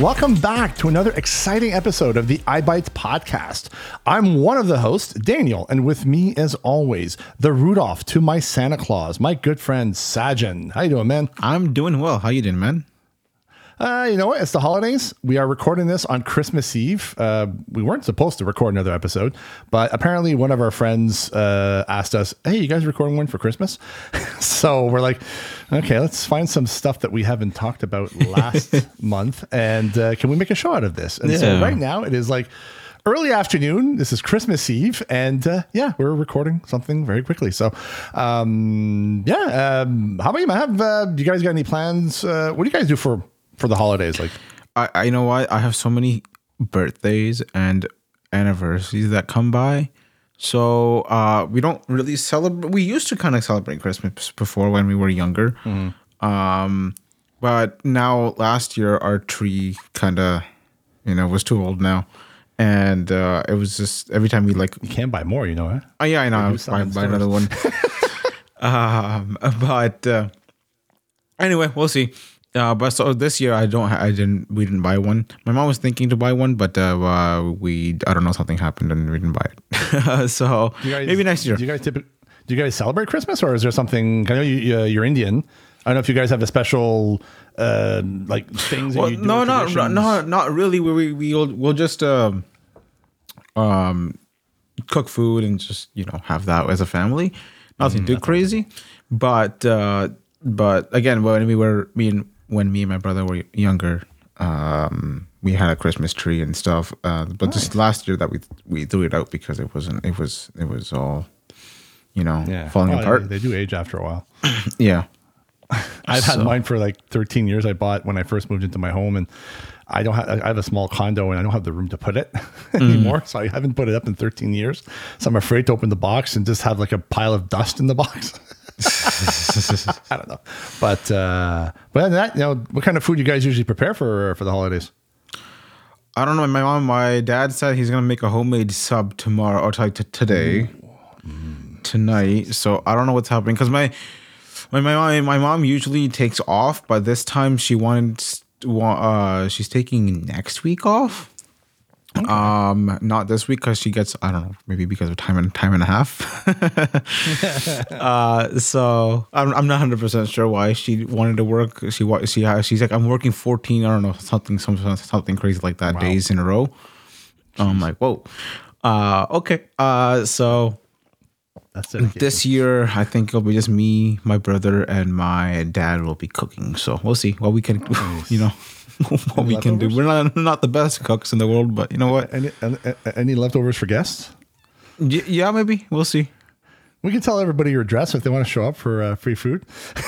Welcome back to another exciting episode of the eyeBytes podcast. I'm one of the hosts, Daniel, and with me, as always, the Rudolph to my Santa Claus, my good friend Sajan. How you doing, man? I'm doing well. How you doing, man? Uh, you know what? It's the holidays. We are recording this on Christmas Eve. Uh, we weren't supposed to record another episode, but apparently one of our friends uh, asked us, "Hey, you guys recording one for Christmas?" so we're like, "Okay, let's find some stuff that we haven't talked about last month, and uh, can we make a show out of this?" And so right now it is like early afternoon. This is Christmas Eve, and uh, yeah, we're recording something very quickly. So, um, yeah, um, how about you? Have uh, you guys got any plans? Uh, what do you guys do for for the holidays? Like, I, I you know what? I have so many birthdays and anniversaries that come by. So uh, we don't really celebrate. We used to kind of celebrate Christmas before when we were younger. Um, but now last year our tree kind of, you know, was too old now, and uh, it was just every time we like you can buy more, you know. Eh? Oh yeah, I know. Sell buy, buy another one. um, but uh, anyway, we'll see. Uh, but so this year I don't. I didn't. We didn't buy one. My mom was thinking to buy one, but uh, uh, we. I don't know. Something happened and we didn't buy it. so guys- maybe next year. Do you guys do you guys celebrate Christmas, or is there something? I know you, you, you're Indian. I don't know if you guys have a special uh, like things. well, you do no, not traditions. not not really. We we we'll, we'll just um um cook food and just you know have that as a family. Nothing too crazy, but uh but again, when we were me and when me and my brother were younger, um we had a Christmas tree and stuff. Uh, but just last year that we we threw it out because it wasn't. It was it was all you know Yeah, falling Well, apart. They, they do age after a while. yeah. I've had So- mine for like 13 years. I bought when I first moved into my home, and I don't have. I have a small condo, and I don't have the room to put it anymore. So I haven't put it up in 13 years. So I'm afraid to open the box and just have like a pile of dust in the box. I don't know, but uh, but other than that, you know, what kind of food you guys usually prepare for for the holidays? I don't know. My mom, my dad said he's gonna make a homemade sub tomorrow or t- today, tonight. So I don't know what's happening because my, my my mom, my mom usually takes off, but this time she wanted, uh, she's taking next week off. Um, not this week because she gets I don't know maybe because of time and time and a half. uh, so I'm I'm not hundred percent sure why she wanted to work. She she has she's like I'm working fourteen I don't know something some something crazy like that days in a row. I'm like whoa, uh okay uh so That's it. this year I think it'll be just me, my brother, and my dad will be cooking. So we'll see what we can you know what we can do. We're not not the best cooks in the world, but you know what? Any, any any leftovers for guests? Y- yeah, maybe we'll see. We can tell everybody your address if they want to show up for uh, free food.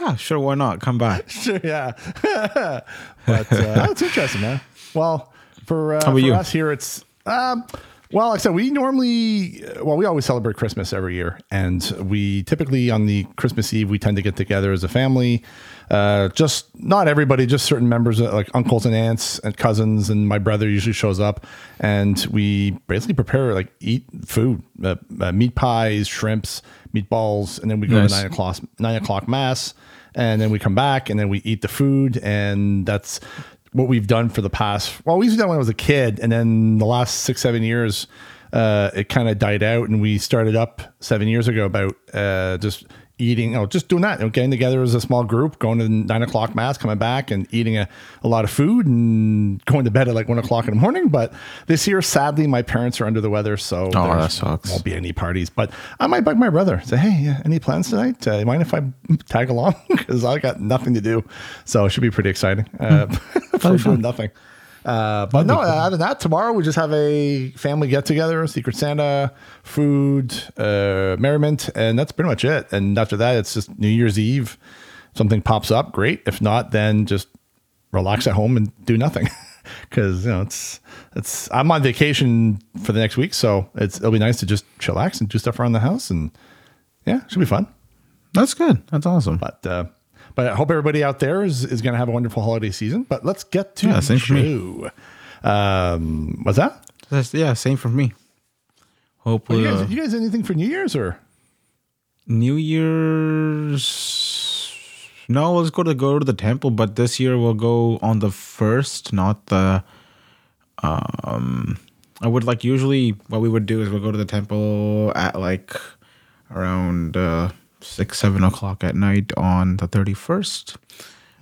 Yeah, sure. Why not? Come by. Sure, yeah. but uh, that's interesting, man. Well, for, uh, for you? us here, it's um, well, like I said, we normally, well, we always celebrate Christmas every year, and we typically on the Christmas Eve we tend to get together as a family. Uh, just not everybody, just certain members, like uncles and aunts and cousins, and my brother usually shows up, and we basically prepare like eat food, uh, uh, meat pies, shrimps, meatballs, and then we go Nice. to nine o'clock nine o'clock mass, and then we come back and then we eat the food, and that's what we've done for the past. Well, we used to do that when I was a kid, and then the last six seven years, uh, it kind of died out, and we started up seven years ago about uh, just eating, oh, just doing that, you know, getting together as a small group, going to nine o'clock mass, coming back and eating a, a lot of food and going to bed at like one o'clock in the morning. But this year, sadly, my parents are under the weather, so Oh, there that sucks. Won't be any parties. But I might bug my brother. Say, hey, any plans tonight? Uh, mind if I tag along? Because I got nothing to do, so it should be pretty exciting. Uh, for nothing. Uh, but no, other than that, tomorrow we just have a family get together, Secret Santa, food, uh, merriment, and that's pretty much it. And after that, it's just New Year's Eve. Something pops up, great. If not, then just relax at home and do nothing. Because you know it's it's I'm on vacation for the next week, so it's it'll be nice to just chillax and do stuff around the house, and yeah, should be fun. That's good. That's awesome. But uh, but I hope everybody out there is, is going to have a wonderful holiday season. But let's get to Yeah, same for me. Um, what's that? That's, yeah, same for me. Hope Well, you, uh, guys, you guys anything for New Year's or? New Year's. No, let's go to go to the temple, but this year we'll go on the first, not the. Um, I would like usually what we would do is we'll go to the temple at like around uh, six seven o'clock at night on the thirty first,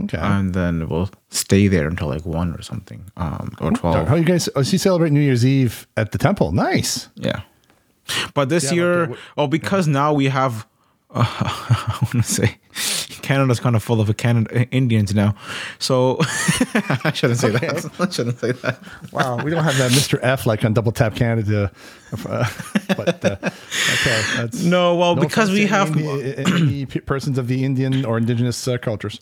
Okay. and then we'll stay there until like one or something, um, or twelve. How you guys? Oh, so you celebrate New Year's Eve at the temple? Nice. Yeah. But this Yeah, year, like, oh, because now we have, uh, I want to say, Canada's kind of full of Canada Indians now. So I shouldn't say that. I shouldn't say that. Wow, we don't have that Mr. F like on Double Tap Canada, uh, but uh, okay. That's, No, well, no because we have, to any, any, any persons of the Indian or indigenous uh, cultures.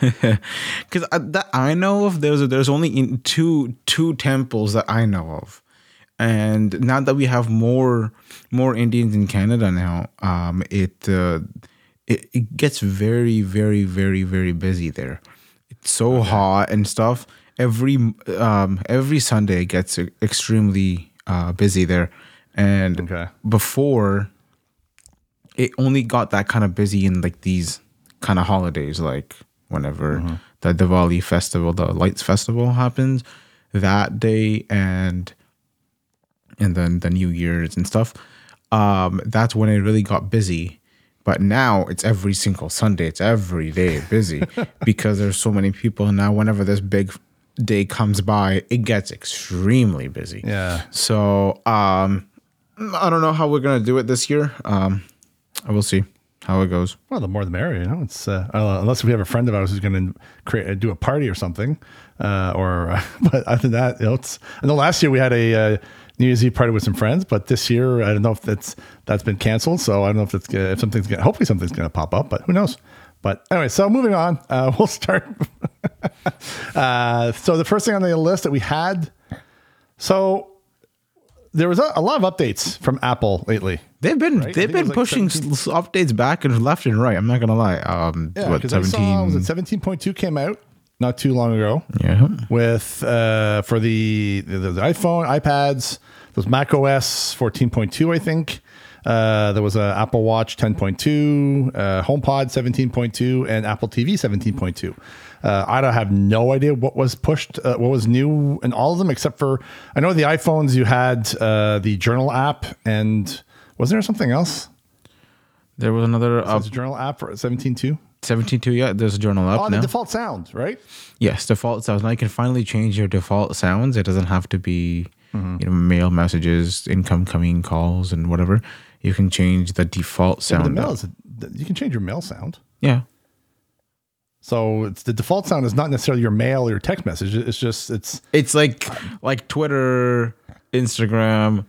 because that I know of, there's there's only in two two temples that I know of, and now that we have more more Indians in Canada now, um, it uh, it, it gets very very very very busy there. It's so hot and stuff. Every um every Sunday gets extremely uh, busy there, and Okay. before it only got that kind of busy in like these kind of holidays, like whenever the Diwali festival, the lights festival happens that day, and and then the New Year's and stuff. Um, that's when it really got busy. But now it's every single Sunday. It's every day busy because there's so many people. And now whenever this big day comes by, it gets extremely busy. Yeah. So um, I don't know how we're gonna do it this year. Um, I will see how it goes. Well, the more the merrier. You know, it's uh, unless we have a friend of ours who's going to create do a party or something, uh, or uh, but other than that, you know, it's. I know last year we had a uh, New Year's Eve party with some friends, but this year I don't know if that's that's been canceled. So I don't know if it's if something's gonna. Hopefully something's going to pop up, but who knows. But anyway, so moving on, uh, we'll start. uh, so the first thing on the list that we had, so there was a, a lot of updates from Apple lately. They've been Right? They've been like pushing 17 s- updates back and left and right. I'm not gonna lie. Um, Yeah, what because I saw was seventeen? it 17.2 came out not too long ago. Yeah, with uh, for the, the the iPhone, iPads, those Mac OS 14.2, I think. Uh, there was a Apple Watch 10.2, uh, HomePod 17.2, and Apple TV 17.2. Uh, I don't have no idea what was pushed, uh, what was new in all of them, except for I know the iPhones you had uh, the Journal app, and wasn't there something else? there was another Uh, up the Journal app for 17.2. seventeen two. Yeah, there's a journal up Oh, the default sounds, right? yes, default sounds. Now you can finally change your default sounds. It doesn't have to be Mm-hmm. you know mail messages, income coming calls, and whatever. You can change the default sound. the mail is you can change your mail sound. yeah. So it's the default sound is not necessarily your mail or your text message. It's just it's It's like like Twitter, Instagram,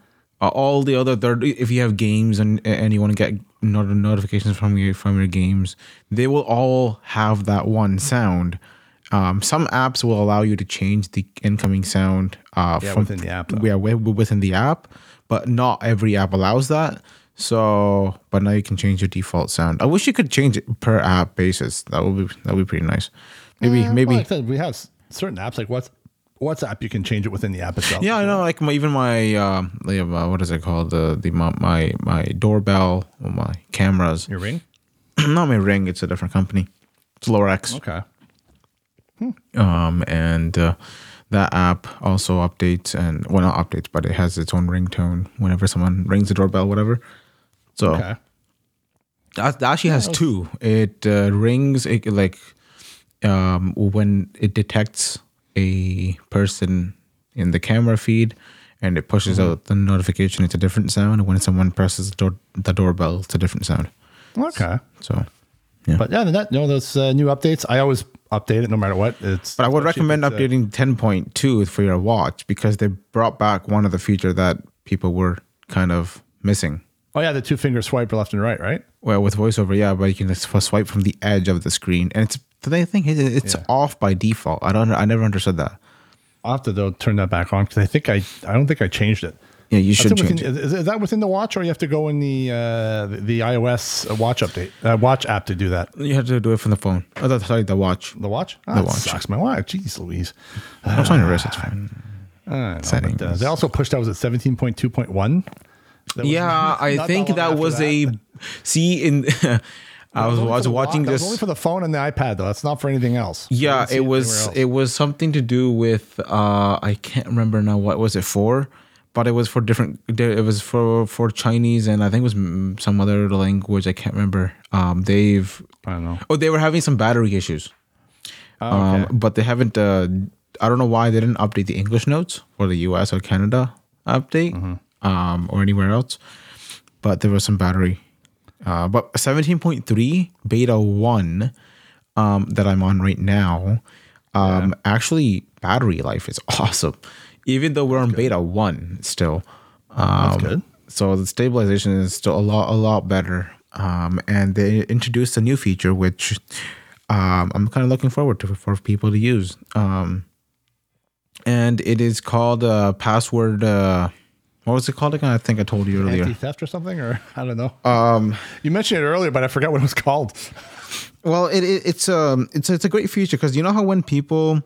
all the other third. If you have games and and you want to get not- notifications from your from your games, they will all have that one sound. Um, some apps will allow you to change the incoming sound uh, Yeah, from within the app, though. Yeah, within the app, but not every app allows that. So, but now you can change your default sound. I wish you could change it per app basis. That would be that would be pretty nice. Maybe Yeah, maybe well, like we have certain apps like what's WhatsApp. You can change it within the app itself. Yeah, I know. Like my, even my um, uh, what is it called? The the my my, my doorbell, or my cameras. Your ring. Not my ring. It's a different company. It's Lorex. Okay. Um, and uh, that app also updates and well, not updates, but it has its own ringtone whenever someone rings the doorbell, whatever. So Okay. that, that actually has two. It uh, rings it, like um, when it detects a person in the camera feed, and it pushes out the notification. It's a different sound. When someone presses the, door, the doorbell, it's a different sound. Okay. So, yeah. But yeah, that you know those uh, new updates. I always update it no matter what. It's. but I would recommend updating ten point two for your watch because they brought back one of the feature that people were kind of missing. oh yeah, the two finger swipe left and right, right? Well, with voiceover, yeah, but you can just swipe from the edge of the screen, and it's the thing is it's Yeah. off by default. I don't. I never understood that. I'll have to though turn that back on because I think I I don't think I changed it. Yeah, you should within- change it. Is, is that within the watch, or you have to go in the uh, the, the iOS watch update uh, watch app to do that? You have to do it from the phone. Oh, that's sorry, the watch. The watch? Oh, The that watch. Sucks my watch. Jeez Louise. Oh, it's on your wrist. It's fine. I know, but, uh, they also pushed out was at 17.2.1. Yeah, I think long that was that. a. See in. I was, I was watching lock- that was this. only for the phone and the iPad though. That's not for anything else. yeah, I didn't see it was it was something to do with uh I can't remember now what was it for, but it was for different. It was for for Chinese and I think it was some other language. I can't remember. Um, they've I don't know. oh they were having some battery issues. Oh, Um, but they haven't. Uh, I don't know why they didn't update the English notes for the U.S. or Canada update, Mm-hmm. um, or anywhere else. But there was some battery. Uh, but 17.3 beta one um, that I'm on right now, um, actually battery life is awesome. Even though we're on beta one still, um, good. so the stabilization is still a lot a lot better. Um, and they introduced a new feature which um, I'm kind of looking forward to for people to use. Um, and it is called uh, password. Uh, what was it called again? I think I told you earlier. Anti theft or something, or I don't know. Um, you mentioned it earlier, but I forgot what it was called. Well, it, it it's um it's it's a great feature because you know how when people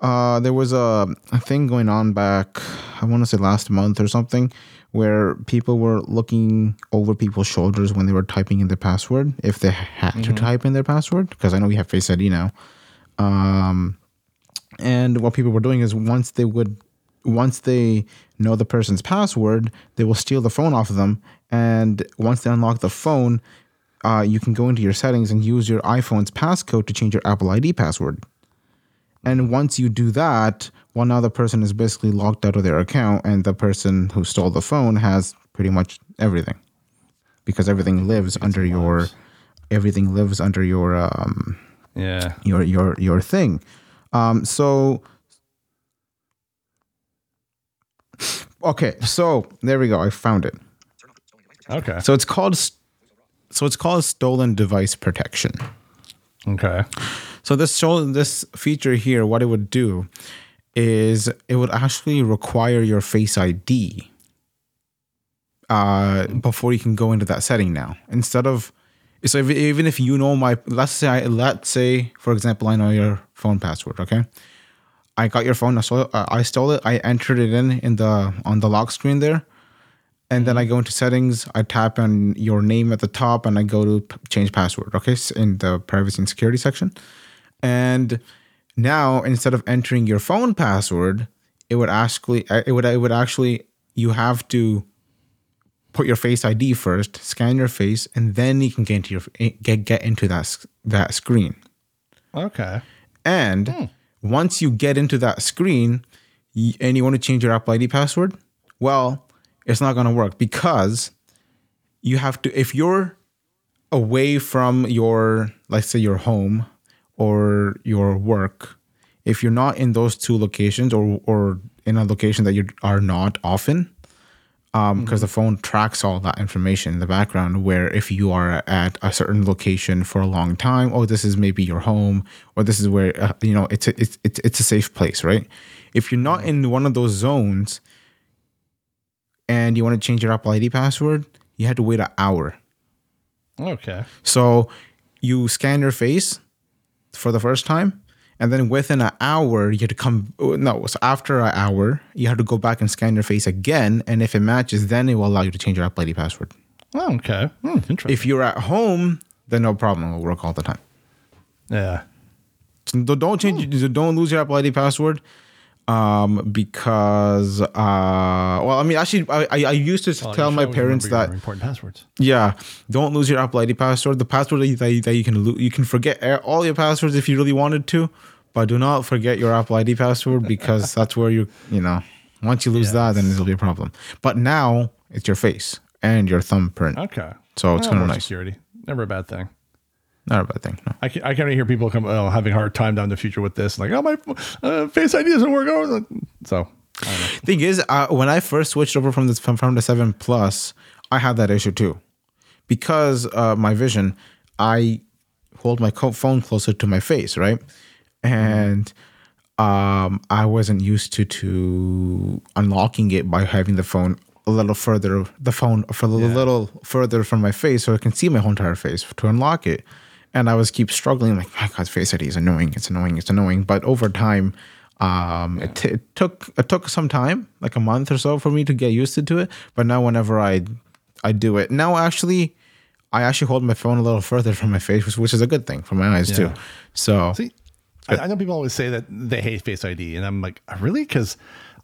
uh there was a, a thing going on back I want to say last month or something where people were looking over people's shoulders when they were typing in their password if they had to type in their password because I know we have Face ID now. Um, and what people were doing is once they would once they know the person's password, they will steal the phone off of them. And once they unlock the phone, uh, you can go into your settings and use your iPhone's passcode to change your Apple ID password. And once you do that, well, now the person is basically locked out of their account, and the person who stole the phone has pretty much everything because everything lives under your everything lives under your um, Yeah. your your your thing. Um, so okay, so there we go. I found it. Okay. So it's called so it's called stolen device protection. Okay. So this show this feature here, what it would do is it would actually require your Face ID uh, before you can go into that setting now. Instead of so if, even if you know my let's say I, let's say for example I know your phone password, okay? I got your phone. I stole, uh, I stole it. I entered it in in the on the lock screen there, and then I go into settings. I tap on your name at the top, and I go to p- change password. Okay, in the privacy and security section, and now instead of entering your phone password, it would actually uh, it would it would actually you have to put your face ID first, scan your face, and then you can get into your get get into that that screen. Okay. And once you get into that screen and you want to change your Apple ID password, well, it's not going to work because you have to, if you're away from your, let's say your home or your work, if you're not in those two locations or, or in a location that you are not often, um, because the phone tracks all that information in the background. Where if you are at a certain location for a long time, oh, this is maybe your home, or this is where uh, you know it's a, it's it's it's a safe place, right? If you're not in one of those zones, and you want to change your Apple ID password, you have to wait an hour. Okay. So you scan your face for the first time, and then within an hour, you have to come. No, so after an hour, you have to go back and scan your face again, and if it matches, then it will allow you to change your Apple ID password. Oh, okay. Hmm, interesting. If you're at home, then no problem. It will work all the time. yeah. So don't- don't change. Don't lose your Apple ID password. Um, because uh, well, I mean, actually, I I, I used to Well, tell my parents that important passwords. Yeah, don't lose your Apple ID password. The password that you, that you, that you can lo- you can forget all your passwords if you really wanted to, but do not forget your Apple ID password because that's where you you know once you lose that, then it'll be a problem. But now it's your face and your thumbprint, Okay. so it's Oh, kind of nice. Security. Never a bad thing. Not a bad thing. No. I can, I can hear people come oh, having a hard time down the future with this. Like, oh, my uh, face ID doesn't work. Oh, So, I don't know. Thing is, uh, when I first switched over from this from, from the seven plus, I had that issue too, because uh, my vision, I hold my co- phone closer to my face, right, and um, I wasn't used to to unlocking it by having the phone a little further, the phone for a little further from my face, so I can see my whole entire face to unlock it. And I was keep struggling, like, my God, Face ID is annoying. It's annoying. It's annoying. But over time, um, it, t- it took it took some time, like a month or so, for me to get used to it. But now, whenever I I do it now, actually, I actually hold my phone a little further from my face, which, which is a good thing for my eyes too. So See, I, I know people always say that they hate Face ID, and I'm like, really? Because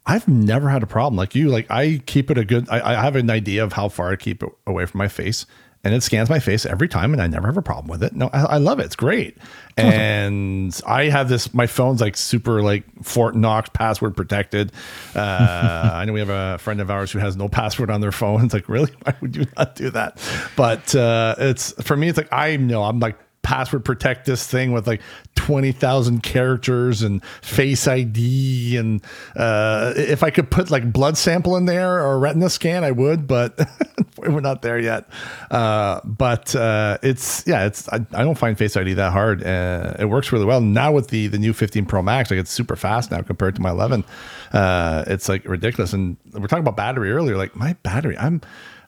I've never had a problem like you. Like I keep it a good. I, I have an idea of how far I keep it away from my face, and it scans my face every time, and I never have a problem with it. No, I, I love it. It's great. And I have this. My phone's like super like Fort Knox password protected. Uh, I know we have a friend of ours who has no password on their phone. It's like really, why would you not do that? But uh, it's for me. It's like I know I'm like password protect this thing with like 20,000 characters and face ID. And uh, if I could put like blood sample in there or retina scan, I would, but we're not there yet. Uh, but uh, it's, yeah, it's, I, I, don't find face ID that hard. Uh, it works really well. Now with the, the new 15 Pro Max, like it's super fast now compared to my 11. Uh, it's like ridiculous. And we're talking about battery earlier, like my battery, I'm,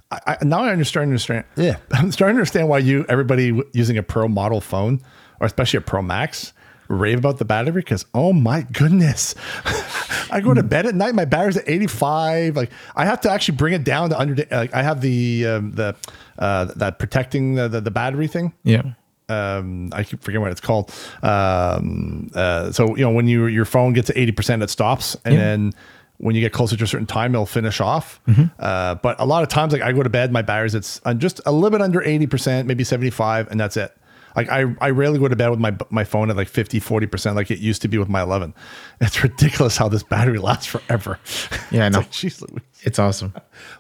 I, now I'm starting to understand. Yeah, I'm starting to understand why you everybody using a Pro model phone or especially a Pro Max rave about the battery because oh my goodness, I go to bed at night, my battery's at 85. Like I have to actually bring it down to under. Like I have the um, the uh, that protecting the, the, the battery thing. Yeah. Um, I keep forgetting what it's called. Um, uh, so you know when you your phone gets to 80 percent, it stops, and yeah. then when you get closer to a certain time, it'll finish off. Mm-hmm. Uh, but a lot of times, like I go to bed, my batteries it's just a little bit under eighty percent, maybe seventy five, and that's it. Like I, I rarely go to bed with my my phone at like 50, 40 percent, like it used to be with my eleven. It's ridiculous how this battery lasts forever. Yeah, I know. like, it's awesome.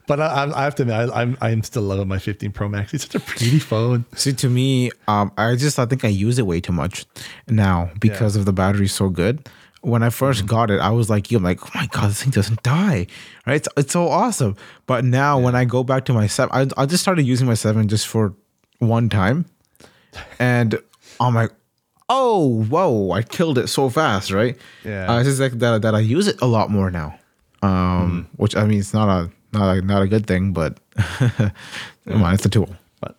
But I, I have to admit, I, I'm I'm still loving my 15 Pro Max. It's such a pretty phone. See, to me, um, I just I think I use it way too much now because yeah. of the battery so good when I 1st mm-hmm. got it, I was like, I'm like, oh my god, this thing doesn't die, right? It's, it's so awesome. But now yeah. when I go back to my seven, I, I just started using my seven just for one time, and I'm like, oh whoa, I killed it so fast, right? Yeah, uh, it's just like that that I use it a lot more now, um, mm. which I mean, it's not a not a not a good thing, but yeah. on, it's a tool. But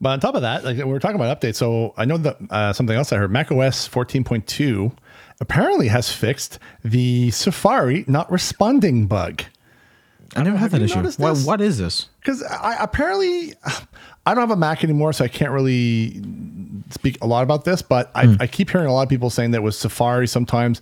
but on top of that, like we're talking about updates, so I know that uh, something else I heard, Mac OS 14.2 apparently has fixed the Safari not responding bug. I never had that issue. What, what is this? Because I apparently I don't have a Mac anymore, so I can't really speak a lot about this. But I, mm. I keep hearing a lot of people saying that with Safari sometimes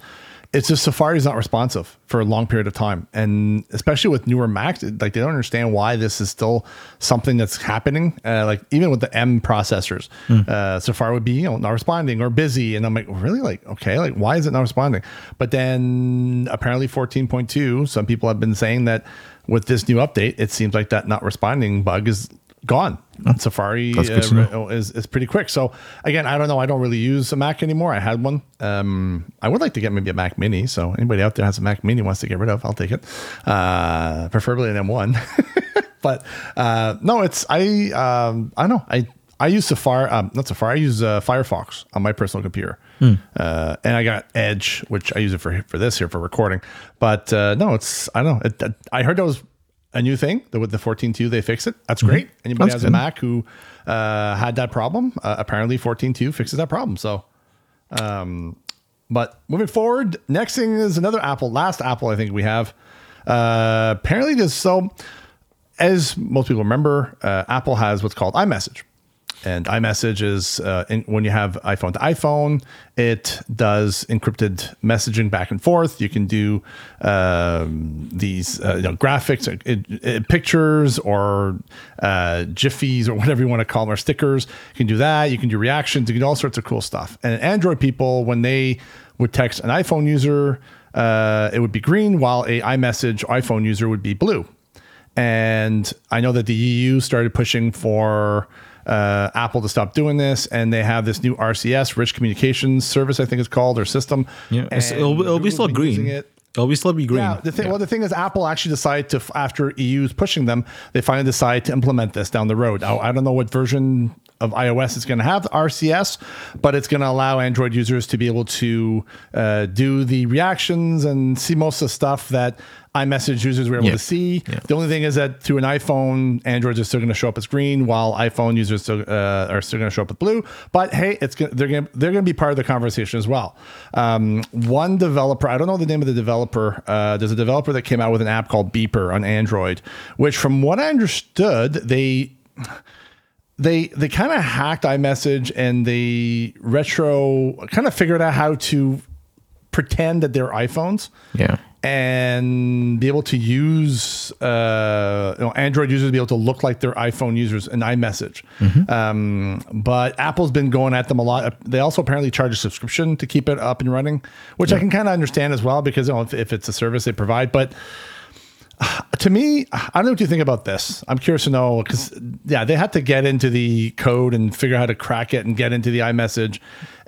it's just Safari is not responsive for a long period of time, and especially with newer Macs, like they don't understand why this is still something that's happening. Uh, like even with the M processors, mm. uh, Safari would be you know not responding or busy, and I'm like, really, like okay, like why is it not responding? But then apparently 14.2, some people have been saying that with this new update, it seems like that not responding bug is gone. Safari uh, is is pretty quick. So again, I don't know. I don't really use a Mac anymore. I had one. Um, I would like to get maybe a Mac Mini. So anybody out there has a Mac Mini wants to get rid of, I'll take it. Uh, preferably an M1. but uh, no, it's I um, I don't know. I I use Safari, um, not Safari. I use uh, Firefox on my personal computer, mm. uh, and I got Edge, which I use it for for this here for recording. But uh, no, it's I don't know. It, I heard that was a new thing that with the 14.2 they fix it. That's great. Mm-hmm. Anybody That's has good. a Mac who uh, had that problem, uh, apparently 14.2 fixes that problem. So, um, but moving forward, next thing is another Apple. Last Apple I think we have. Uh, apparently, just so as most people remember, uh, Apple has what's called iMessage. And iMessage is uh, in, when you have iPhone to iPhone, it does encrypted messaging back and forth. You can do um, these uh, you know, graphics, uh, pictures, or uh, jiffies, or whatever you want to call them, or stickers. You can do that. You can do reactions. You can do all sorts of cool stuff. And Android people, when they would text an iPhone user, uh, it would be green, while a iMessage iPhone user would be blue. And I know that the EU started pushing for uh, Apple to stop doing this, and they have this new RCS, Rich Communications Service, I think it's called, or system. Yeah, it'll, it'll be still green. It. It'll be still be green. Yeah, the thing, yeah. well, the thing is, Apple actually decided to after EU's pushing them, they finally decide to implement this down the road. I, I don't know what version of iOS is going to have RCS, but it's going to allow Android users to be able to uh, do the reactions and see most of the stuff that iMessage users were able yeah. to see. Yeah. The only thing is that through an iPhone, Androids are still going to show up as green, while iPhone users still, uh, are still going to show up with blue. But hey, it's gonna, they're going they're going to be part of the conversation as well. Um, one developer, I don't know the name of the developer. Uh, there's a developer that came out with an app called Beeper on Android, which, from what I understood, they they they kind of hacked iMessage and they retro kind of figured out how to pretend that they're iPhones Yeah. And be able to use uh, you know, Android users to be able to look like their iPhone users in iMessage. Um, but Apple's been going at them a lot. They also apparently charge a subscription to keep it up and running, which I can kind of understand as well because you know, if, if it's a service they provide. But to me, I don't know what you think about this. I'm curious to know because yeah, they had to get into the code and figure out how to crack it and get into the iMessage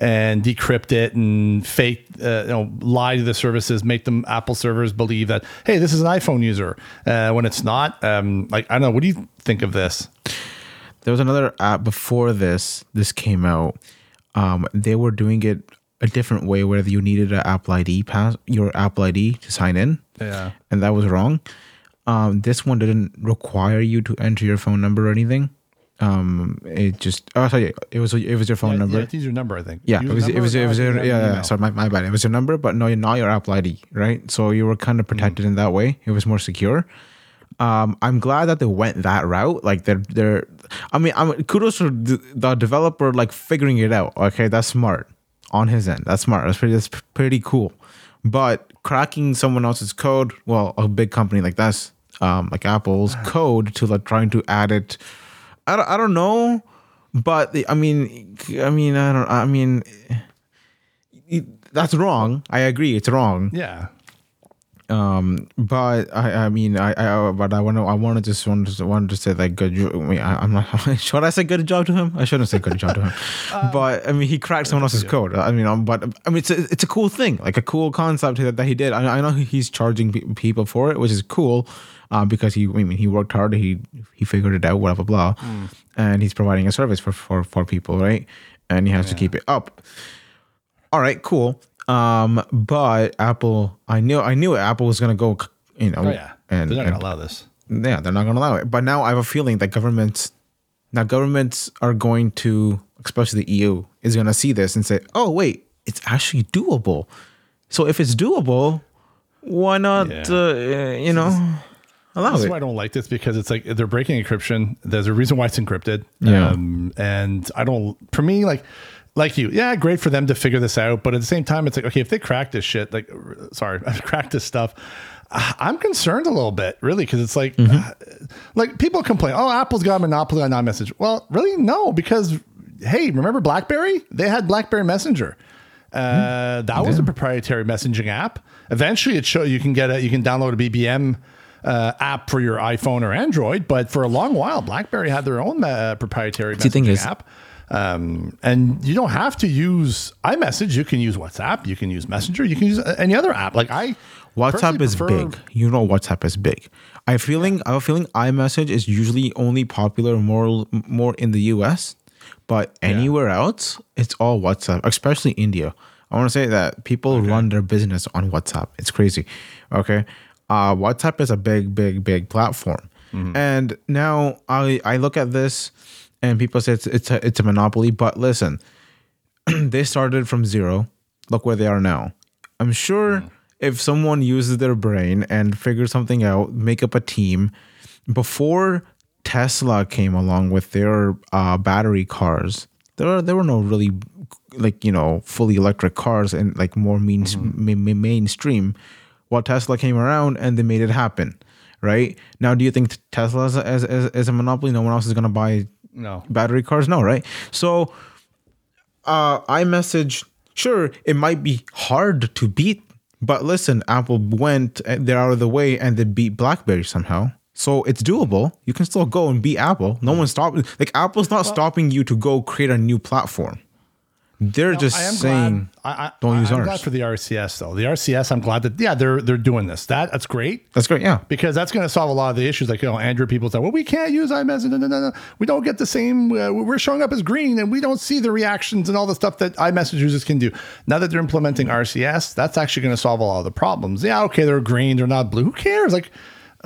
and decrypt it and fake, uh, you know, lie to the services, make them Apple servers believe that hey, this is an iPhone user uh, when it's not. Um, like I don't know. What do you think of this? There was another app before this. This came out. Um, they were doing it a different way, where you needed an Apple ID pass, your Apple ID to sign in. Yeah. and that was wrong. Um, this one didn't require you to enter your phone number or anything. Um, it just oh sorry, it was it was your phone number. Yeah, use your number. I think. Yeah, it was, it was, it was, your, yeah, yeah, sorry, my, my bad. It was your number, but no, not your Apple ID, right? So you were kind of protected in that way. It was more secure. Um, I'm glad that they went that route. Like they're, they're, I mean, I'm kudos to the, the developer, like figuring it out. Okay. That's smart on his end. That's smart. That's pretty, that's pretty cool. But cracking someone else's code, well, a big company like that's, um, like Apple's code to like trying to add it. I don't, I don't know, but the, I mean, I mean, I don't, I mean, it- that's wrong. I agree, it's wrong. Yeah. Um, but I, I mean, I, I, but I want to, I want to just want to, to say like good. I mean, I, I'm not. Should I say good job to him? I shouldn't say good job to him. but I mean, he cracked someone else's code. I mean, um, but I mean, it's a, it's a cool thing, like a cool concept that, that he did. I, I know he's charging pe- people for it, which is cool, uh, because he, I mean, he worked hard. He he figured it out. Blah blah blah, and he's providing a service for for for people, right? And he has to keep it up all right, cool. Um, but Apple, I knew, I knew Apple was gonna go, you know, Oh yeah. and, they're not gonna allow this. yeah, they're not gonna allow it. But now I have a feeling that governments, now governments are going to, especially the EU, is gonna see this and say, oh wait, it's actually doable. So if it's doable, why not, Yeah. uh, you know, allow That's it? why I don't like this because it's like they're breaking encryption. There's a reason why it's encrypted. Yeah. Um, and I don't, for me, like, like you, yeah, great for them to figure this out. But at the same time, it's like, okay, if they crack this shit, like, sorry, I've cracked this stuff, I'm concerned a little bit, really, because it's like, Mm-hmm. uh, like people complain, oh, Apple's got a monopoly on non-message. Well, really, no, because hey, remember BlackBerry? They had BlackBerry Messenger. Uh, that was a proprietary messaging app. Eventually, it show you can get a you can download a BBM uh, app for your iPhone or Android. But for a long while, BlackBerry had their own uh, proprietary messaging is- app. Um, and you don't have to use iMessage. You can use WhatsApp. You can use Messenger. You can use uh, any other app. Like I, WhatsApp is prefer- big. You know WhatsApp is big. I feeling I have a feeling iMessage is usually only popular more more in the US, but anywhere else it's all WhatsApp, especially India. I want to say that people run their business on WhatsApp. It's crazy. Okay. Uh, WhatsApp is a big, big, big platform. And now I, I look at this and people say it's, it's a, it's a monopoly, but listen, they started from zero. Look where they are now. I'm sure if someone uses their brain and figures something out, make up a team, before Tesla came along with their uh, battery cars, there were, there were no really like you know fully electric cars and like more mean, ma- ma- mainstream. Well, Tesla came around and they made it happen, right? Now, do you think Tesla is, is, is, is a monopoly? No one else is going to buy no. battery cars no right so uh iMessage sure it might be hard to beat but listen apple went uh, they're out of the way and they beat blackberry somehow so it's doable you can still go and beat apple no one's stopping like apple's not stopping you to go create a new platform they're just I am saying glad. I, I, don't use I'm ours. glad for the RCS though. The RCS, I'm glad that yeah, they're they're doing this. That that's great. that's great yeah because that's going to solve a lot of the issues. Like, you know, Android people say, well, we can't use iMessage. No, no, no, no. We don't get the same, uh, we're showing up as green and we don't see the reactions and all the stuff that iMessage users can do. Now that they're implementing RCS, that's actually going to solve a lot of the problems. Yeah, okay, they're green, they're not blue. Who cares? Like,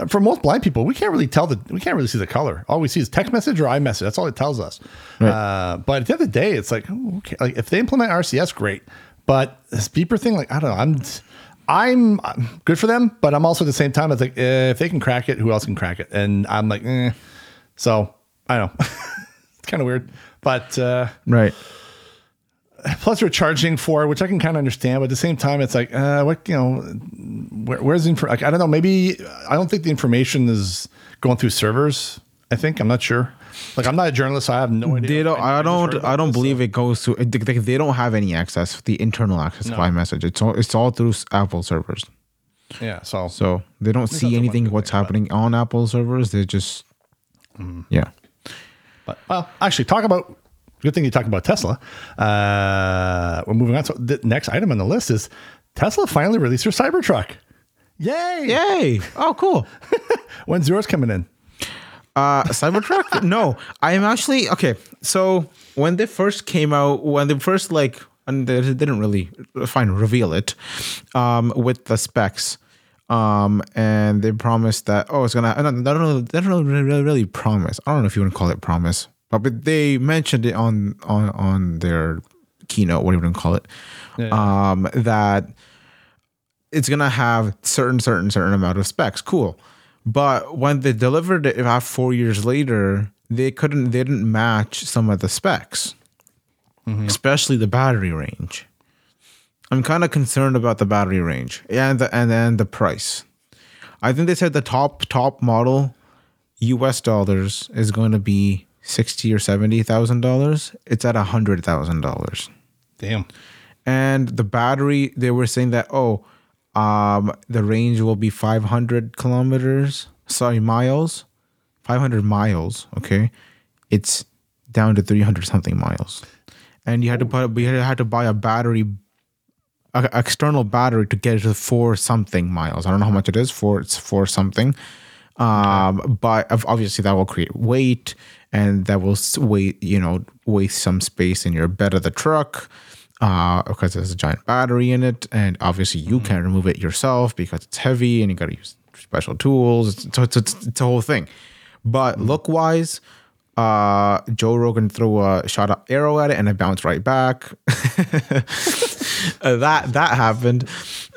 for most blind people, we can't really tell the, we can't really see the color. All we see is text message or iMessage. That's all it tells us. Uh, but at the end of the day, it's like, okay, like if they implement RCS, great. But this beeper thing, like, I don't know. I'm, I'm I'm good for them, but I'm also at the same time, it's like eh, if they can crack it, who else can crack it? And I'm like, eh. so I don't know. It's kind of weird. But uh, Right. Plus we're charging for it, which I can kind of understand. But at the same time, it's like, uh, what you know, where, where's the info? Like, I don't know. Maybe I don't think the information is going through servers. I think I'm not sure. Like, I'm not a journalist, so I have no idea. They don't. I heard don't. I don't believe so- it goes to. They, they- don't have any access. The internal access by message. It's all. It's all through Apple servers. Yeah. So, So they don't see anything what's thing happening on Apple servers. They just. Yeah. but well, actually, talk about. Good thing you talked about Tesla. Uh, we're moving on. So the next item on the list is Tesla finally released their Cybertruck. Yay! Yay! Oh, cool. When's yours coming in? Uh, Cybertruck? no, I am actually okay. So when they first came out, when they first like, and they didn't really fine reveal it, um, with the specs, um, and they promised that oh, it's gonna. I don't, I don't know. They don't really, really, really promise. I don't know if you want to call it promise, but, they mentioned it on on on their keynote, whatever you want to call it, um, that it's gonna have certain certain certain amount of specs. Cool. But when they delivered it about four years later they couldn't they didn't match some of the specs. Especially the battery range. I'm kind of concerned about the battery range and the, and then the price. I think they said the top top model us dollars is going to be 60 or 70 thousand dollars it's at a hundred thousand dollars. Damn. and the battery they were saying that oh um the range will be 500 kilometers sorry miles 500 miles okay? It's down to 300 something miles. And you had to put we had to buy a battery a, external battery to get it to four something miles. I don't know how much it is for it's four something um but obviously that will create weight and that will weight you know waste some space in your bed of the truck uh because there's a giant battery in it. And obviously you can't remove it yourself because it's heavy and you got to use special tools. It's, so it's, it's, it's a whole thing. But look wise uh joe rogan threw a shot of arrow at it and it bounced right back. That that happened.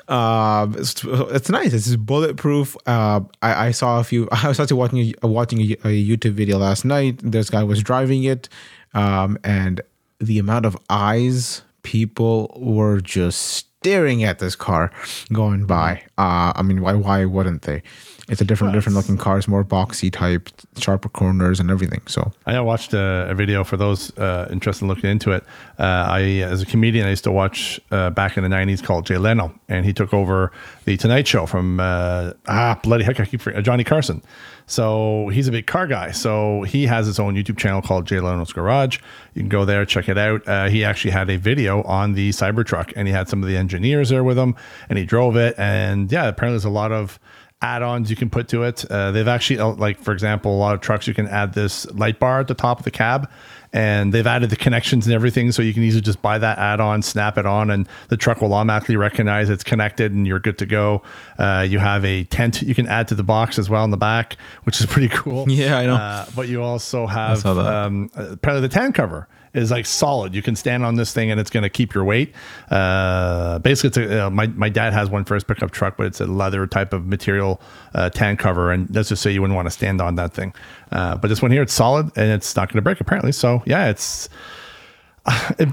Um, it's, it's nice. It's bulletproof. Uh, I, I saw a few. I was actually watching a, watching a, a YouTube video last night. This guy was driving it, um, and the amount of eyes people were just staring at this car going by. Uh, I mean, why why wouldn't they? It's a different different looking car. It's more boxy type, sharper corners and everything. So I watched a, a video for those uh, interested in looking into it. Uh, I, as a comedian, I used to watch uh, back in the '90s called Jay Leno, and he took over the Tonight Show from uh, ah bloody heck, I keep forgetting, Johnny Carson. So he's a big car guy. So he has his own YouTube channel called Jay Leno's Garage. You can go there, check it out. Uh, he actually had a video on the Cybertruck, and he had some of the engineers there with him, and he drove it. And yeah, apparently there's a lot of add-ons you can put to it. Uh, they've actually, uh, like for example, a lot of trucks you can add this light bar at the top of the cab, and they've added the connections and everything, so you can easily just buy that add-on, snap it on, and the truck will automatically recognize it's connected, and you're good to go. Uh, you have a tent you can add to the box as well in the back, which is pretty cool. Yeah, I know. Uh, but you also have um, uh, apparently the tent cover is like solid. You can stand on this thing and it's going to keep your weight. Uh, basically, it's a, uh, my my dad has one for his pickup truck, but it's a leather type of material uh, tent cover, and let's just say you wouldn't want to stand on that thing. Uh, but this one here, it's solid and it's not going to break apparently. So yeah, it's. It,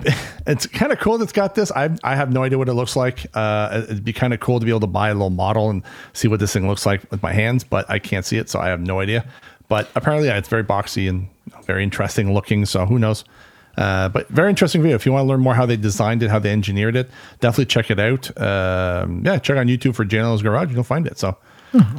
it's kind of cool that it's got this. I I have no idea what it looks like. Uh, it'd be kind of cool to be able to buy a little model and see what this thing looks like with my hands, but I can't see it, so I have no idea. But apparently, yeah, it's very boxy and very interesting looking. So who knows? Uh, but very interesting video. If you want to learn more how they designed it, how they engineered it, definitely check it out. Um, yeah, check on YouTube for JL's Garage. You'll find it. So,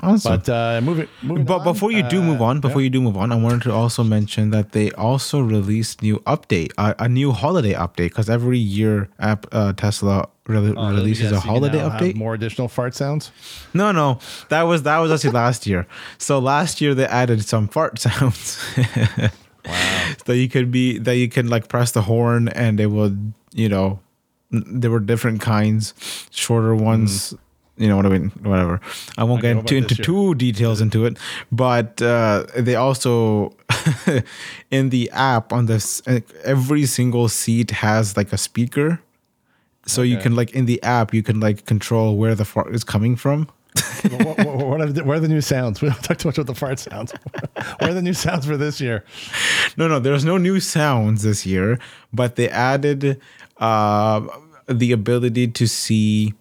awesome. but uh, moving, moving But on, before you do uh, move on, before you do move on, I wanted to also mention that they also released new update, uh, a new holiday update, because every year app, uh, Tesla re- uh, releases yes, a you can holiday now have update. more additional fart sounds. No, no, that was that was actually last year. So last year they added some fart sounds. wow. So you could be that you can like press the horn and it would, you know, there were different kinds, shorter ones. You know what I mean? Whatever. I won't Okay, get into, too details into it, but uh, they also in the app on this every single seat has like a speaker, so you can like in the app you can like control where the fart is coming from what, what, what, are the, what, are the, new sounds? We don't talk too much about the fart sounds. what are the new sounds for this year? No, no, there's no new sounds this year, but they added uh, the ability to see.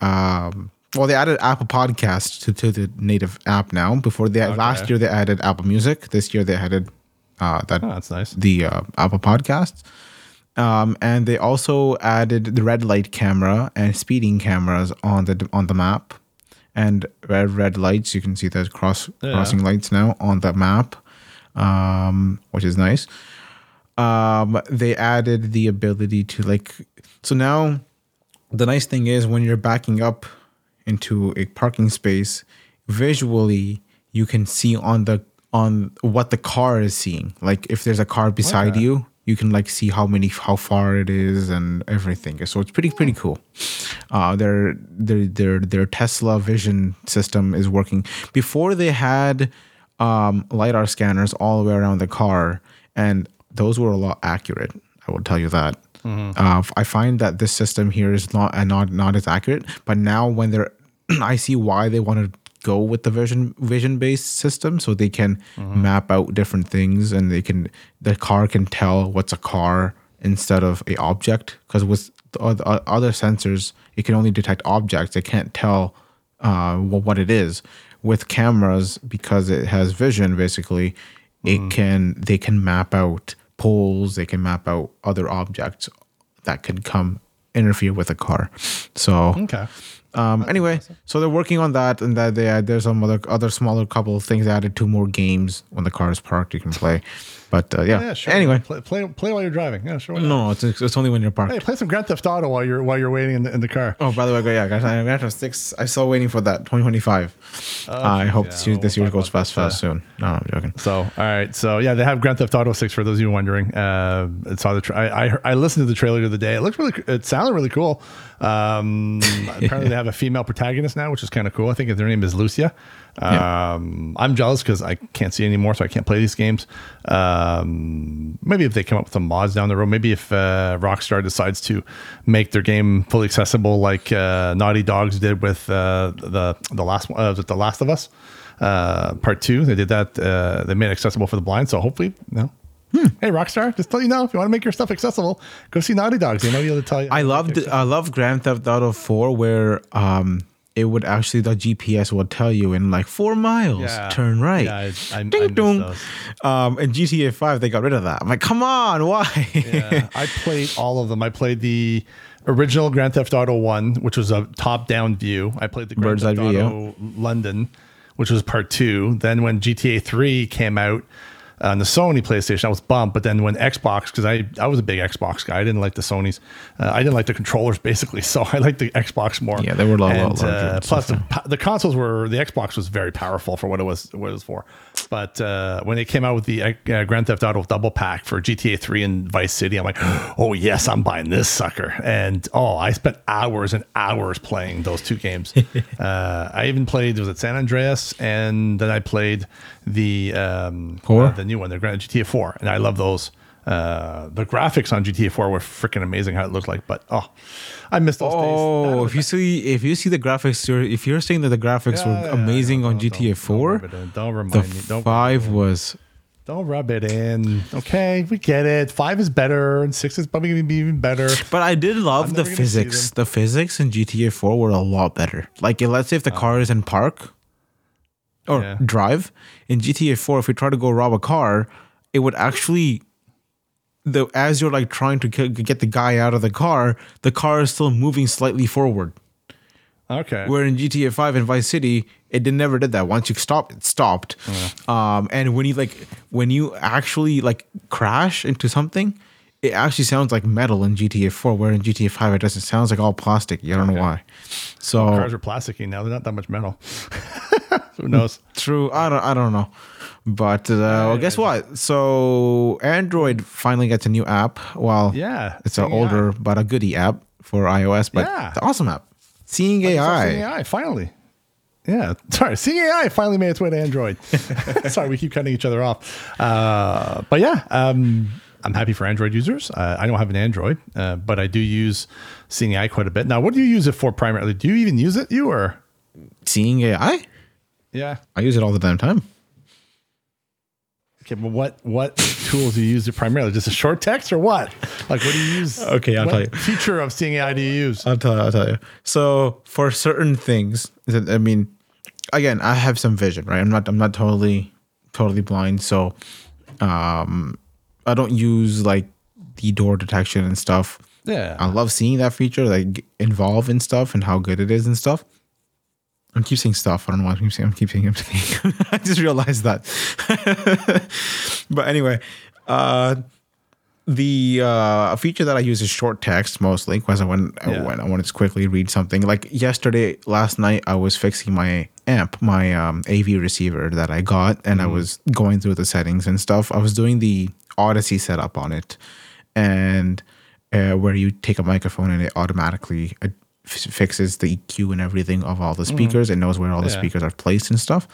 Um, well, they added Apple Podcast to, to the native app now. Before they okay. last year they added Apple Music. This year they added uh, that. Oh, that's nice. The uh, Apple Podcasts. Um, and they also added the red light camera and speeding cameras on the on the map, and red red lights. You can see there's cross yeah. crossing lights now on the map, um, which is nice. Um, they added the ability to like so now. The nice thing is when you're backing up into a parking space, visually you can see on the on what the car is seeing. Like if there's a car beside okay. you, you can like see how many how far it is and everything. So it's pretty pretty cool. Uh, their their their their tesla vision system is working. Before they had um, lidar scanners all the way around the car and those were a lot accurate i will tell you that. Mm-hmm. uh, i find that this system here is not uh, not not as accurate but now when they're i see why they wanted go with the vision vision based system so they can mm-hmm. map out different things and they can the car can tell what's a car instead of a object. Because with other sensors it can only detect objects. It can't tell uh, what it is. With cameras because it has vision basically mm-hmm. it can they can map out poles they can map out other objects that could come interfere with a car. So okay um, anyway, so they're working on that, and that they add, there's some other other smaller couple of things. They added two more games when the car is parked. You can play. But uh, yeah. yeah, sure. Anyway, play, play, play while you're driving. Yeah, sure. No, it's, it's only when you're parked. Hey, play some Grand Theft Auto while you're while you're waiting in the, in the car. Oh, by the way, yeah, guys, Grand Theft Six. I'm still waiting for that 2025. uh, I hope yeah, this, this year goes fast, fast soon. No, I'm joking. So, all right, so yeah, they have Grand Theft Auto Six for those of you wondering. Uh, saw the tra- I, I I listened to the trailer the other day. It looked really, it sounded really cool. Um, apparently, they have a female protagonist now, which is kind of cool. I think their name is Lucia. Um, I'm jealous because I can't see anymore, so I can't play these games. Um, maybe if they come up with some mods down the road, maybe if uh, Rockstar decides to make their game fully accessible, like uh, Naughty Dogs did with uh, the the last one, uh, the Last of Us uh, Part Two. They did that. Uh, they made it accessible for the blind. So hopefully, you know, Hmm. Hey, Rockstar, just tell you know if you want to make your stuff accessible, go see Naughty Dogs. They might be able to tell you. I loved I love Grand Theft Auto 4 where um it would actually the GPS would tell you in like four miles, yeah. turn right. Yeah, I, I, Ding I dong. Um, and GTA Five they got rid of that. I'm like, come on, why? yeah, I played all of them. I played the original Grand Theft Auto One, which was a top-down view. I played the Grand Bird's Theft Auto London, which was part two. Then when GTA Three came out, on the Sony PlayStation, I was bummed. But then when Xbox, because I, I was a big Xbox guy, I didn't like the Sony's. Uh, I didn't like the controllers basically, so I liked the Xbox more. Yeah, they were a lot, and, lot larger. Uh, plus, the, the, consoles were the Xbox was very powerful for what it was what it was for. But uh, when it came out with the uh, Grand Theft Auto double pack for GTA 3 and Vice City, I'm like, oh yes, I'm buying this sucker. And oh, I spent hours and hours playing those two games. Uh, I even played was it San Andreas, and then I played the um, uh, the new one, the Grand GTA 4, and I love those. Uh, the graphics on GTA 4 were freaking amazing how it looked like, but oh, I missed those oh, days. if you see if you see the graphics, you're, if you're saying that the graphics yeah, were yeah, amazing yeah, on GTA 4, don't, don't remind the me. Don't five was. Don't rub it in. Okay, we get it. Five is better, and six is probably to be even better. But I did love the physics. The physics in GTA 4 were a lot better. Like, let's say if the oh. car is in park, or yeah. drive in GTA 4 if you try to go rob a car it would actually the as you're like trying to get the guy out of the car the car is still moving slightly forward okay where in GTA 5 and Vice City it did, never did that once you stopped it stopped yeah. um and when you like when you actually like crash into something it actually sounds like metal in GTA 4, where in GTA 5 it doesn't. It sounds like all plastic. You don't okay. know why. So well, cars are plasticky now. They're not that much metal. Who knows? True. I don't. I don't know. But uh, well, guess what? So Android finally gets a new app. Well, yeah, it's an older AI. but a goody app for iOS. But yeah. the awesome app. Seeing AI. Seeing AI finally. Yeah, sorry. Seeing AI finally made its way to Android. sorry, we keep cutting each other off. Uh, but yeah, um, I'm happy for Android users. Uh, I don't have an Android, uh, but I do use Seeing AI quite a bit. Now, what do you use it for primarily? Do you even use it, you or? Seeing AI, Yeah. I use it all the damn time. Okay, but what what tools do you use it primarily? Just a short text or what? Like, what do you use? Okay, I'll tell you. Feature of seeing AI do you use? I'll tell you. I'll tell you. So for certain things, I mean, again, I have some vision, right? I'm not. I'm not totally, totally blind. So, um, I don't use like the door detection and stuff. Yeah. I love seeing that feature, like involve in stuff and how good it is and stuff. I keep saying stuff. I don't know why I keep saying. I keep saying. I'm saying. I just realized that. but anyway, uh, the uh, feature that I use is short text mostly because I when Yeah. when I wanted to quickly read something. Like yesterday, last night, I was fixing my amp, my um, AV receiver that I got, and I was going through the settings and stuff. I was doing the Audyssey setup on it, and uh, where you take a microphone and it automatically uh, fixes the EQ and everything of all the speakers. It knows where all the Yeah. speakers are placed and stuff.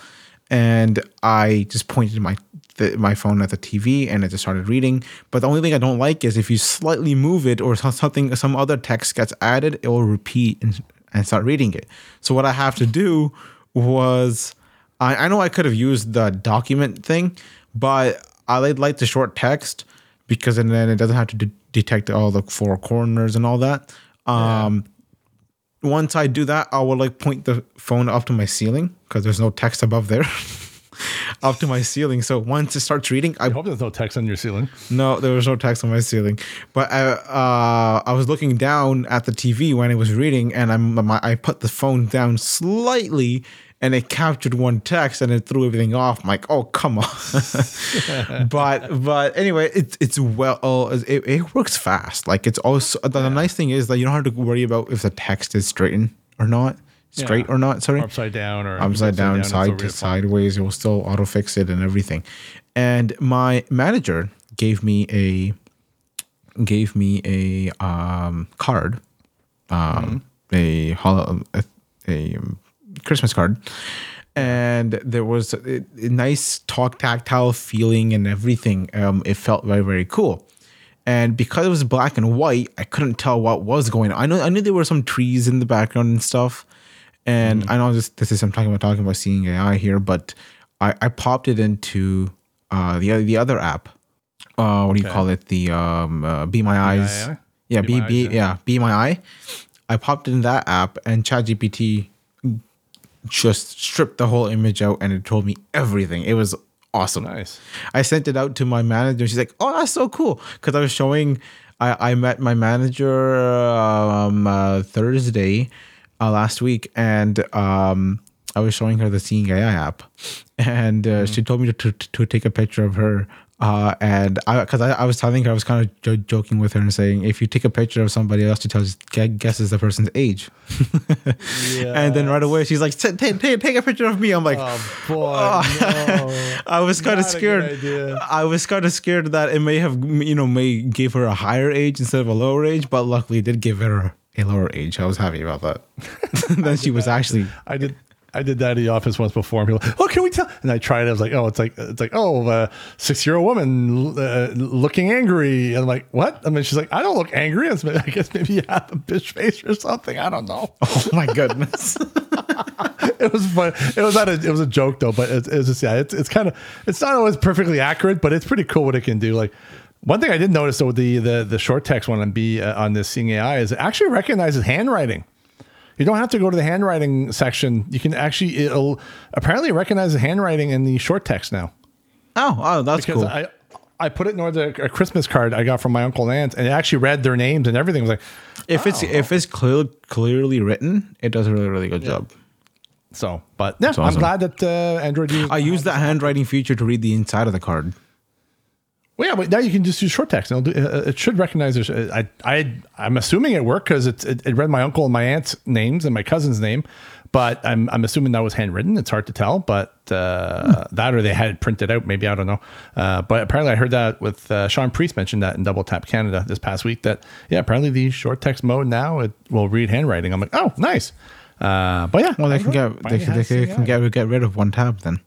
And I just pointed my the, my phone at the TV and it just started reading. But the only thing I don't like is if you slightly move it or something, some other text gets added, it will repeat and, and start reading it. So what I have to do was, I, I know I could have used the document thing, but I like- the short text because and then it doesn't have to de- detect all the four corners and all that. Um, Once I do that, I will like point the phone up to my ceiling because there's no text above there. up to my ceiling. So once it starts reading, I I hope there's no text on your ceiling. no, there was no text on my ceiling, but I uh, I was looking down at the TV when it was reading, and I'm my, I put the phone down slightly, and it captured one text, and it threw everything off. I'm like, oh come on, but but anyway, it's it's well, oh, it, it works fast. Like it's also the, the nice thing is that you don't have to worry about if the text is straightened or not, straight Yeah. or not. Sorry, Or upside down or upside down, it's side to sideways. It will still auto fix it and everything. And my manager gave me a gave me a um, card, um, a, hol- a a um, Christmas card, and there was a, a nice talk tactile feeling and everything. Um, it felt very very cool. And because it was black and white, I couldn't tell what was going on. I know I knew there were some trees in the background and stuff. And I know this this is I'm talking about talking about seeing AI here, but I, I popped it into uh, the the other app. Uh, what do you call it? The um, uh, Be My Eyes. AI? Yeah, Be Be, My Be Eyes, yeah. Be My Eye. I popped in that app, and ChatGPT just stripped the whole image out, and it told me everything. It was awesome. Nice. I sent it out to my manager. She's like, "Oh, that's so cool!" Because I was showing. I, I met my manager um, uh, Thursday uh, last week, and um, I was showing her the Seeing AI app, and uh, she told me to, to to take a picture of her. Uh, and I, because I, I was telling her, I was kind of jo- joking with her and saying, if you take a picture of somebody else, to tell guesses the person's age. And then right away, she's like, "Take take take a picture of me." I'm like, Oh boy, no. I was kind of scared. I was kind of scared that it may have, you know, may give her a higher age instead of a lower age, but luckily it did give her a lower age. I was happy about that. then she was actually, I did. I did that in the office once before, and people, oh, can we tell? And I tried it. I was like, oh, it's like, it's like, oh, uh, six-year-old woman uh, looking angry. And I'm like, what? I mean, she's like, I don't look angry. It's, I guess maybe you have a bitch face or something. I don't know. oh my goodness. it was fun. It was not a, it was a joke though, but it's, it's just yeah, it's it's kind of it's not always perfectly accurate, but it's pretty cool what it can do. Like one thing I did notice though with the the the short text one on B uh, on this Seeing AI is it actually recognizes handwriting. You don't have to go to the handwriting section. You can actually it'll apparently recognize the handwriting in the short text now. oh, oh, that's Because cool. I I put it in the a Christmas card I got from my uncle and aunt, and it actually read their names and everything. It was like if it's if it's clear, clearly written, it does a really really good job. so, but yeah, I'm glad that uh, Android. I use that handwriting feature to read the inside of the card. Well, yeah, but now you can just use short text. And it'll do, uh, it should recognize. There's, uh, I, I, I'm assuming it worked because it, it read my uncle and my aunt's names and my cousin's name, but I'm, I'm assuming that was handwritten. It's hard to tell, but uh, that or they had it printed out. Maybe I don't know. Uh, but apparently, I heard that with uh, Shaun Preece mentioned that in Double Tap Canada this past week. That yeah, apparently the short text mode now it will read handwriting. I'm like, oh, nice. Uh, but yeah, Well, they can get they, can- they can, can get get rid of one tab then.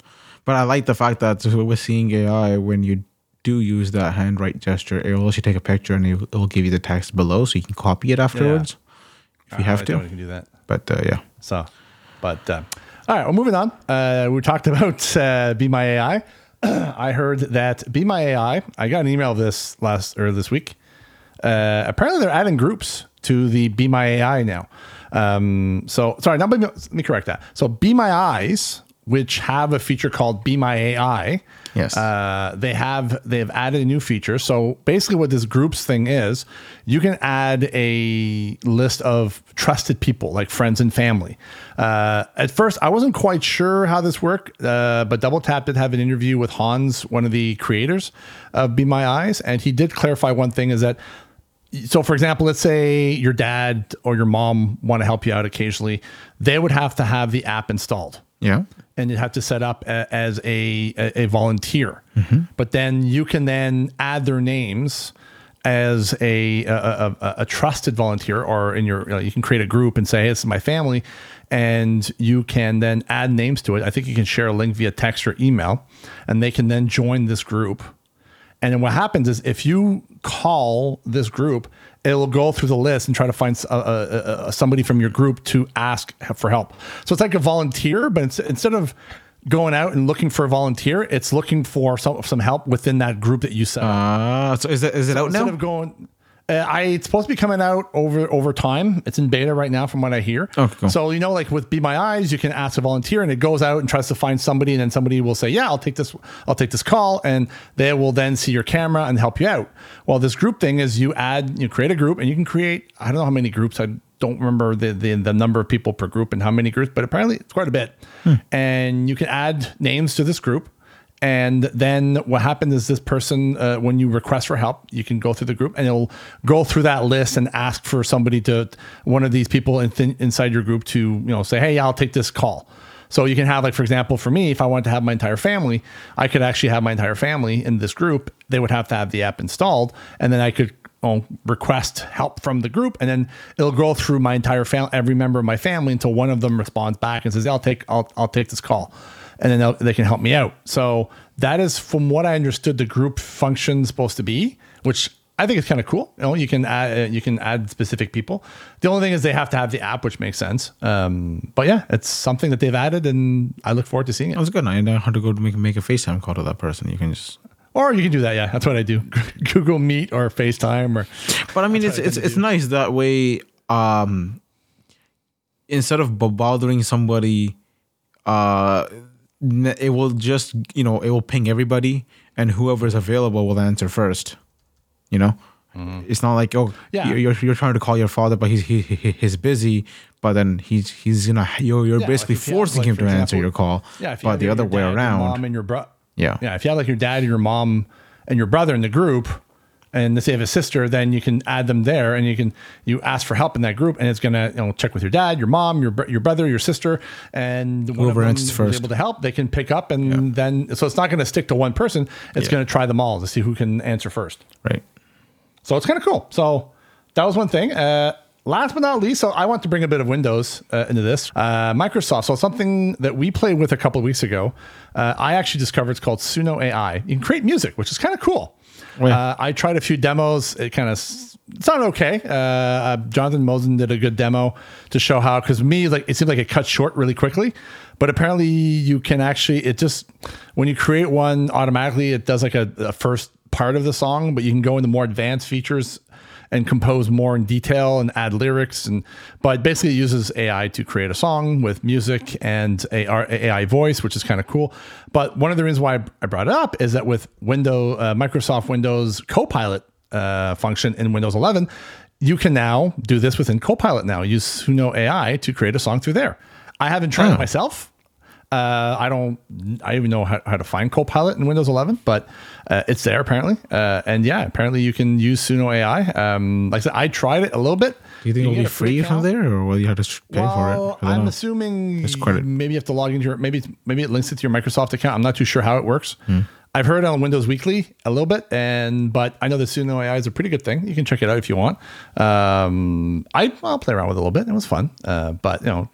But I like the fact that with seeing AI, when you do use that handwrite gesture, it will actually take a picture and it will- give you the text below, so you can copy it afterwards if you have I to. don't even do that. But uh, yeah, So, But uh, all right, well, moving on. Uh, we talked about uh, Be My AI. I heard that Be My AI. I got an email this last or this week. Uh, apparently, they're adding groups to the Be My AI now. Um, so sorry, not, let me correct that. So Be My Eyes, which have a feature called Be My AI. Yes. Uh, they have they have added a new feature. So basically, what this groups thing is, you can add a list of trusted people, like friends and family. Uh, at first, I wasn't quite sure how this worked, uh, but Double Tap did have an interview with Hans, one of the creators of Be My Eyes, and he did clarify one thing: is that so for example let's say your dad or your mom want to help you out occasionally they would have to have the app installed Yeah. And you'd have to set up a, as a, a, volunteer. Mm-hmm. But then you can then add their names as a a, a, a- a trusted volunteer or in your you, know, you can create a group and say hey, this is my family and you can then add names to it. I think you can share a link via text or email and they can then join this group. And then what happens is if you call this group, it'll go through the list and try to find uh, uh, uh, somebody from your group to ask for help. So it's like a volunteer, but it's, instead of going out and looking for a volunteer, it's looking for some some help within that group that you set. up. Uh, so is it is it out Instead now? of going, uh, I it's supposed to be coming out over over time. It's in beta right now, from what I hear. Okay, cool. So you know, like with Be My Eyes, you can ask a volunteer, and it goes out and tries to find somebody, and then somebody will say, "Yeah, I'll take this. I'll take this call," and they will then see your camera and help you out. Well, this group thing is you add, you create a group, and you can create. I don't know how many groups. I don't remember the the, the number of people per group and how many groups, but apparently it's quite a bit. And you can add names to this group. And then what happens is this person, uh, when you request for help, you can go through the group and it'll go through that list and ask for somebody to, one of these people in inside your group to, you know, say, hey, I'll take this call. So you can have, like, for example, for me, if I wanted to have my entire family, I could actually have my entire family in this group. They would have to have the app installed, and then I could request help from the group, and then it'll go through my entire family, every member of my family, until one of them responds back and says, "I'll take, I'll, I'll take this call," and then they'll- can help me out. So that is, from what I understood, the group function supposed to be, which I think it's kind of cool. You know, you can add, uh, you can add specific people. The only thing is they have to have the app, which makes sense. Um, but yeah, it's something that they've added, and I look forward to seeing it. That was good. I know how to go to make make a FaceTime call to that person. You can just. Or you can do that. Yeah, that's what I do. Google Meet or FaceTime or But I mean, it's it's it's nice that way. Um, instead of bothering somebody, uh, it will just you know it will ping everybody, and whoever's available will answer first. You know, it's not like oh Mm-hmm. Yeah. you're, you're trying to call your father, but he's he, he he's busy. But then he's he's gonna you're you're Yeah, basically like if you have, forcing like, him to answer your call. Yeah, if you but the other way dad, around. mom and your bro. Yeah. yeah. If you have like your dad and your mom and your brother in the group, and let's say you have a sister, then you can add them there, and you can you ask for help in that group, and it's gonna you know check with your dad, your mom, your your brother, your sister, and Whoever of them answers is first. able to help, they can pick up, and then so it's not gonna stick to one person. It's Yeah. gonna try them all to see who can answer first. Right. So it's kind of cool. So that was one thing. Uh, last but not least, so I want to bring a bit of Windows uh, into this. Uh, Microsoft. So something that we played with a couple of weeks ago. Uh, I actually discovered it's called Suno AI. You can create music, which is kind of cool. Oh, yeah. Uh, I tried a few demos. It kind of sounded okay. Uh, uh, Jonathan Mosen did a good demo to show how, because me, like it seemed like it cut short really quickly. But apparently, you can actually it just when you create one automatically, it does like a, a first part of the song, but you can go into more advanced features and compose more in detail and add lyrics and but basically it uses AI to create a song with music and a AI voice, which is kind of cool. But one of the reasons why I brought it up is that with Windows uh, Microsoft Windows Copilot uh, function in Windows 11, you can now do this within Copilot now. Use Suno AI to create a song through there. I haven't tried it myself. Uh, I don't. I even know how, how to find Copilot in Windows 11, but uh, it's there apparently. Uh, and yeah, apparently you can use Suno AI. Um, like I said, I tried it a little bit. Do you think can it'll be free from there, or will you have to pay Well, for it? I'm know- assuming It's quite maybe you have to log into your maybe maybe it links it to your Microsoft account. I'm not too sure how it works. Hmm. I've heard on Windows Weekly a little bit, and but I know the Suno AI is a pretty good thing. You can check it out if you want. Um, I I'll play around with it a little bit. It was fun, uh, but you know,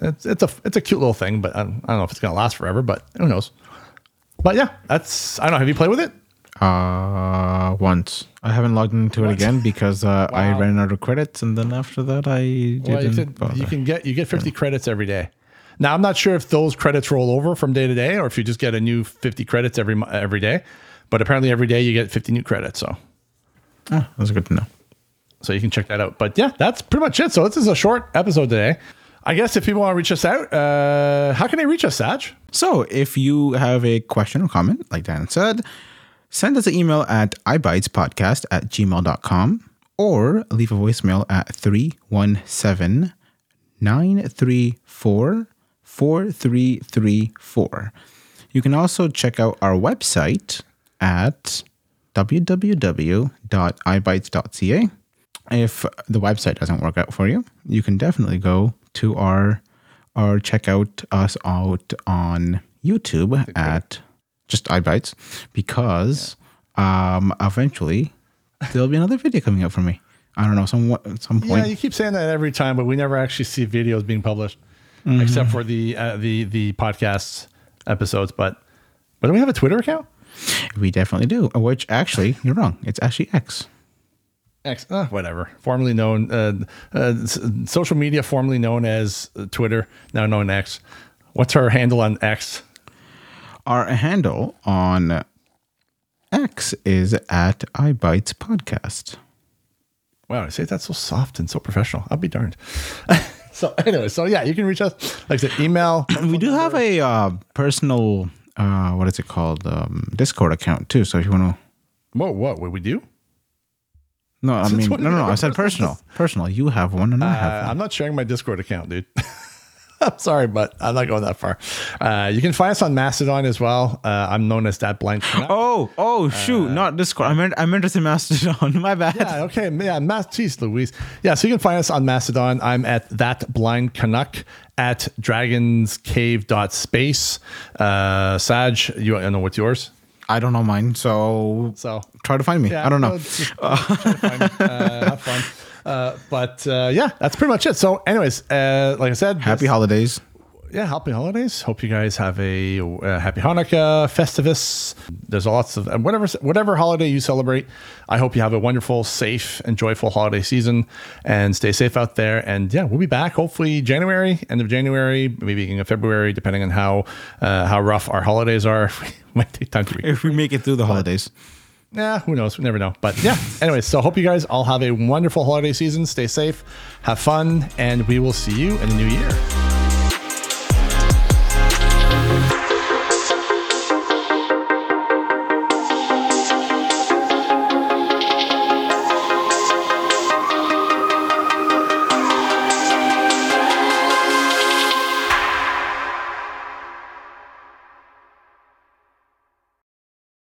it's it's a it's a cute little thing. But I don't, I don't know if it's gonna last forever. But who knows? But yeah, that's I don't know. Have you played with it? Uh, once I haven't logged into it again because uh, I Wow. ran out of credits, and then after that I didn't Well, you, bother. you can get you get 50 credits every day. Now I'm not sure if those credits roll over from day to day or if you just get a new 50 credits every mo- every day. But apparently every day you get 50 new credits. So Oh, that's good to know. so you can check that out. But yeah, that's pretty much it. So this is a short episode today. I guess if people want to reach us out, uh, how can they reach us, Saj? So if you have a question or comment, like Dan said, send us an email at eyebytespodcast at gmail.com or leave a voicemail at 317 934 4334. You can also check out our website at www.eyebytes.ca. If the website doesn't work out for you, you can definitely go to our or check out us out on YouTube at just eyeBytes because um, eventually there'll be another video coming out for me. I don't know, some some point. Yeah, you keep saying that every time, but we never actually see videos being published, except for the uh, the the podcast episodes. But but do we have a Twitter account? we definitely do. Which actually, you're wrong. It's actually X. X, uh, whatever. Formerly known, uh, uh, social media formerly known as Twitter, now known X. What's our handle on X? Our handle on X is at eyeBytes Podcast. Wow, I say that so soft and so professional. I'll be darned. so anyway, so yeah, you can reach us. Like I said, email. We do have a uh, personal, uh, what is it called, um, Discord account too. So if you want to, Whoa, what? What we do? No, I mean, no, no, no. I said personal, personal. You have one, and I have Uh, one. I'm not sharing my Discord account, dude. I'm sorry, but I'm not going that far. Uh, you can find us on Mastodon as well. Uh, I'm known as that blank. Oh, oh, shoot! not Discord. I meant, I meant to say Mastodon. My bad. Yeah, okay. Yeah, Mas- geez, Louise. Yeah, so you can find us on Mastodon. I'm at that blind Canuck at dragonscave.space. Uh, Saj, you I know what's yours? I don't know mine, so So try to find me. yeah, I don't know. well, just try to find me. Uh, have fun. Uh, but uh, yeah, that's pretty much it. So, anyways, uh, like I said, Happy holidays. Yeah, happy holidays. Hope you guys have a uh, happy Hanukkah, Festivus. There's lots of and whatever whatever holiday you celebrate. I hope you have a wonderful, safe, and joyful holiday season, and stay safe out there. And yeah, we'll be back hopefully January, end of January, maybe beginning of February, depending on how uh, how rough our holidays are. Might take time to. If we make it through the holidays. Yeah, who knows? We never know. But yeah, anyways, so hope you guys all have a wonderful holiday season. Stay safe, have fun, and we will see you in the new year.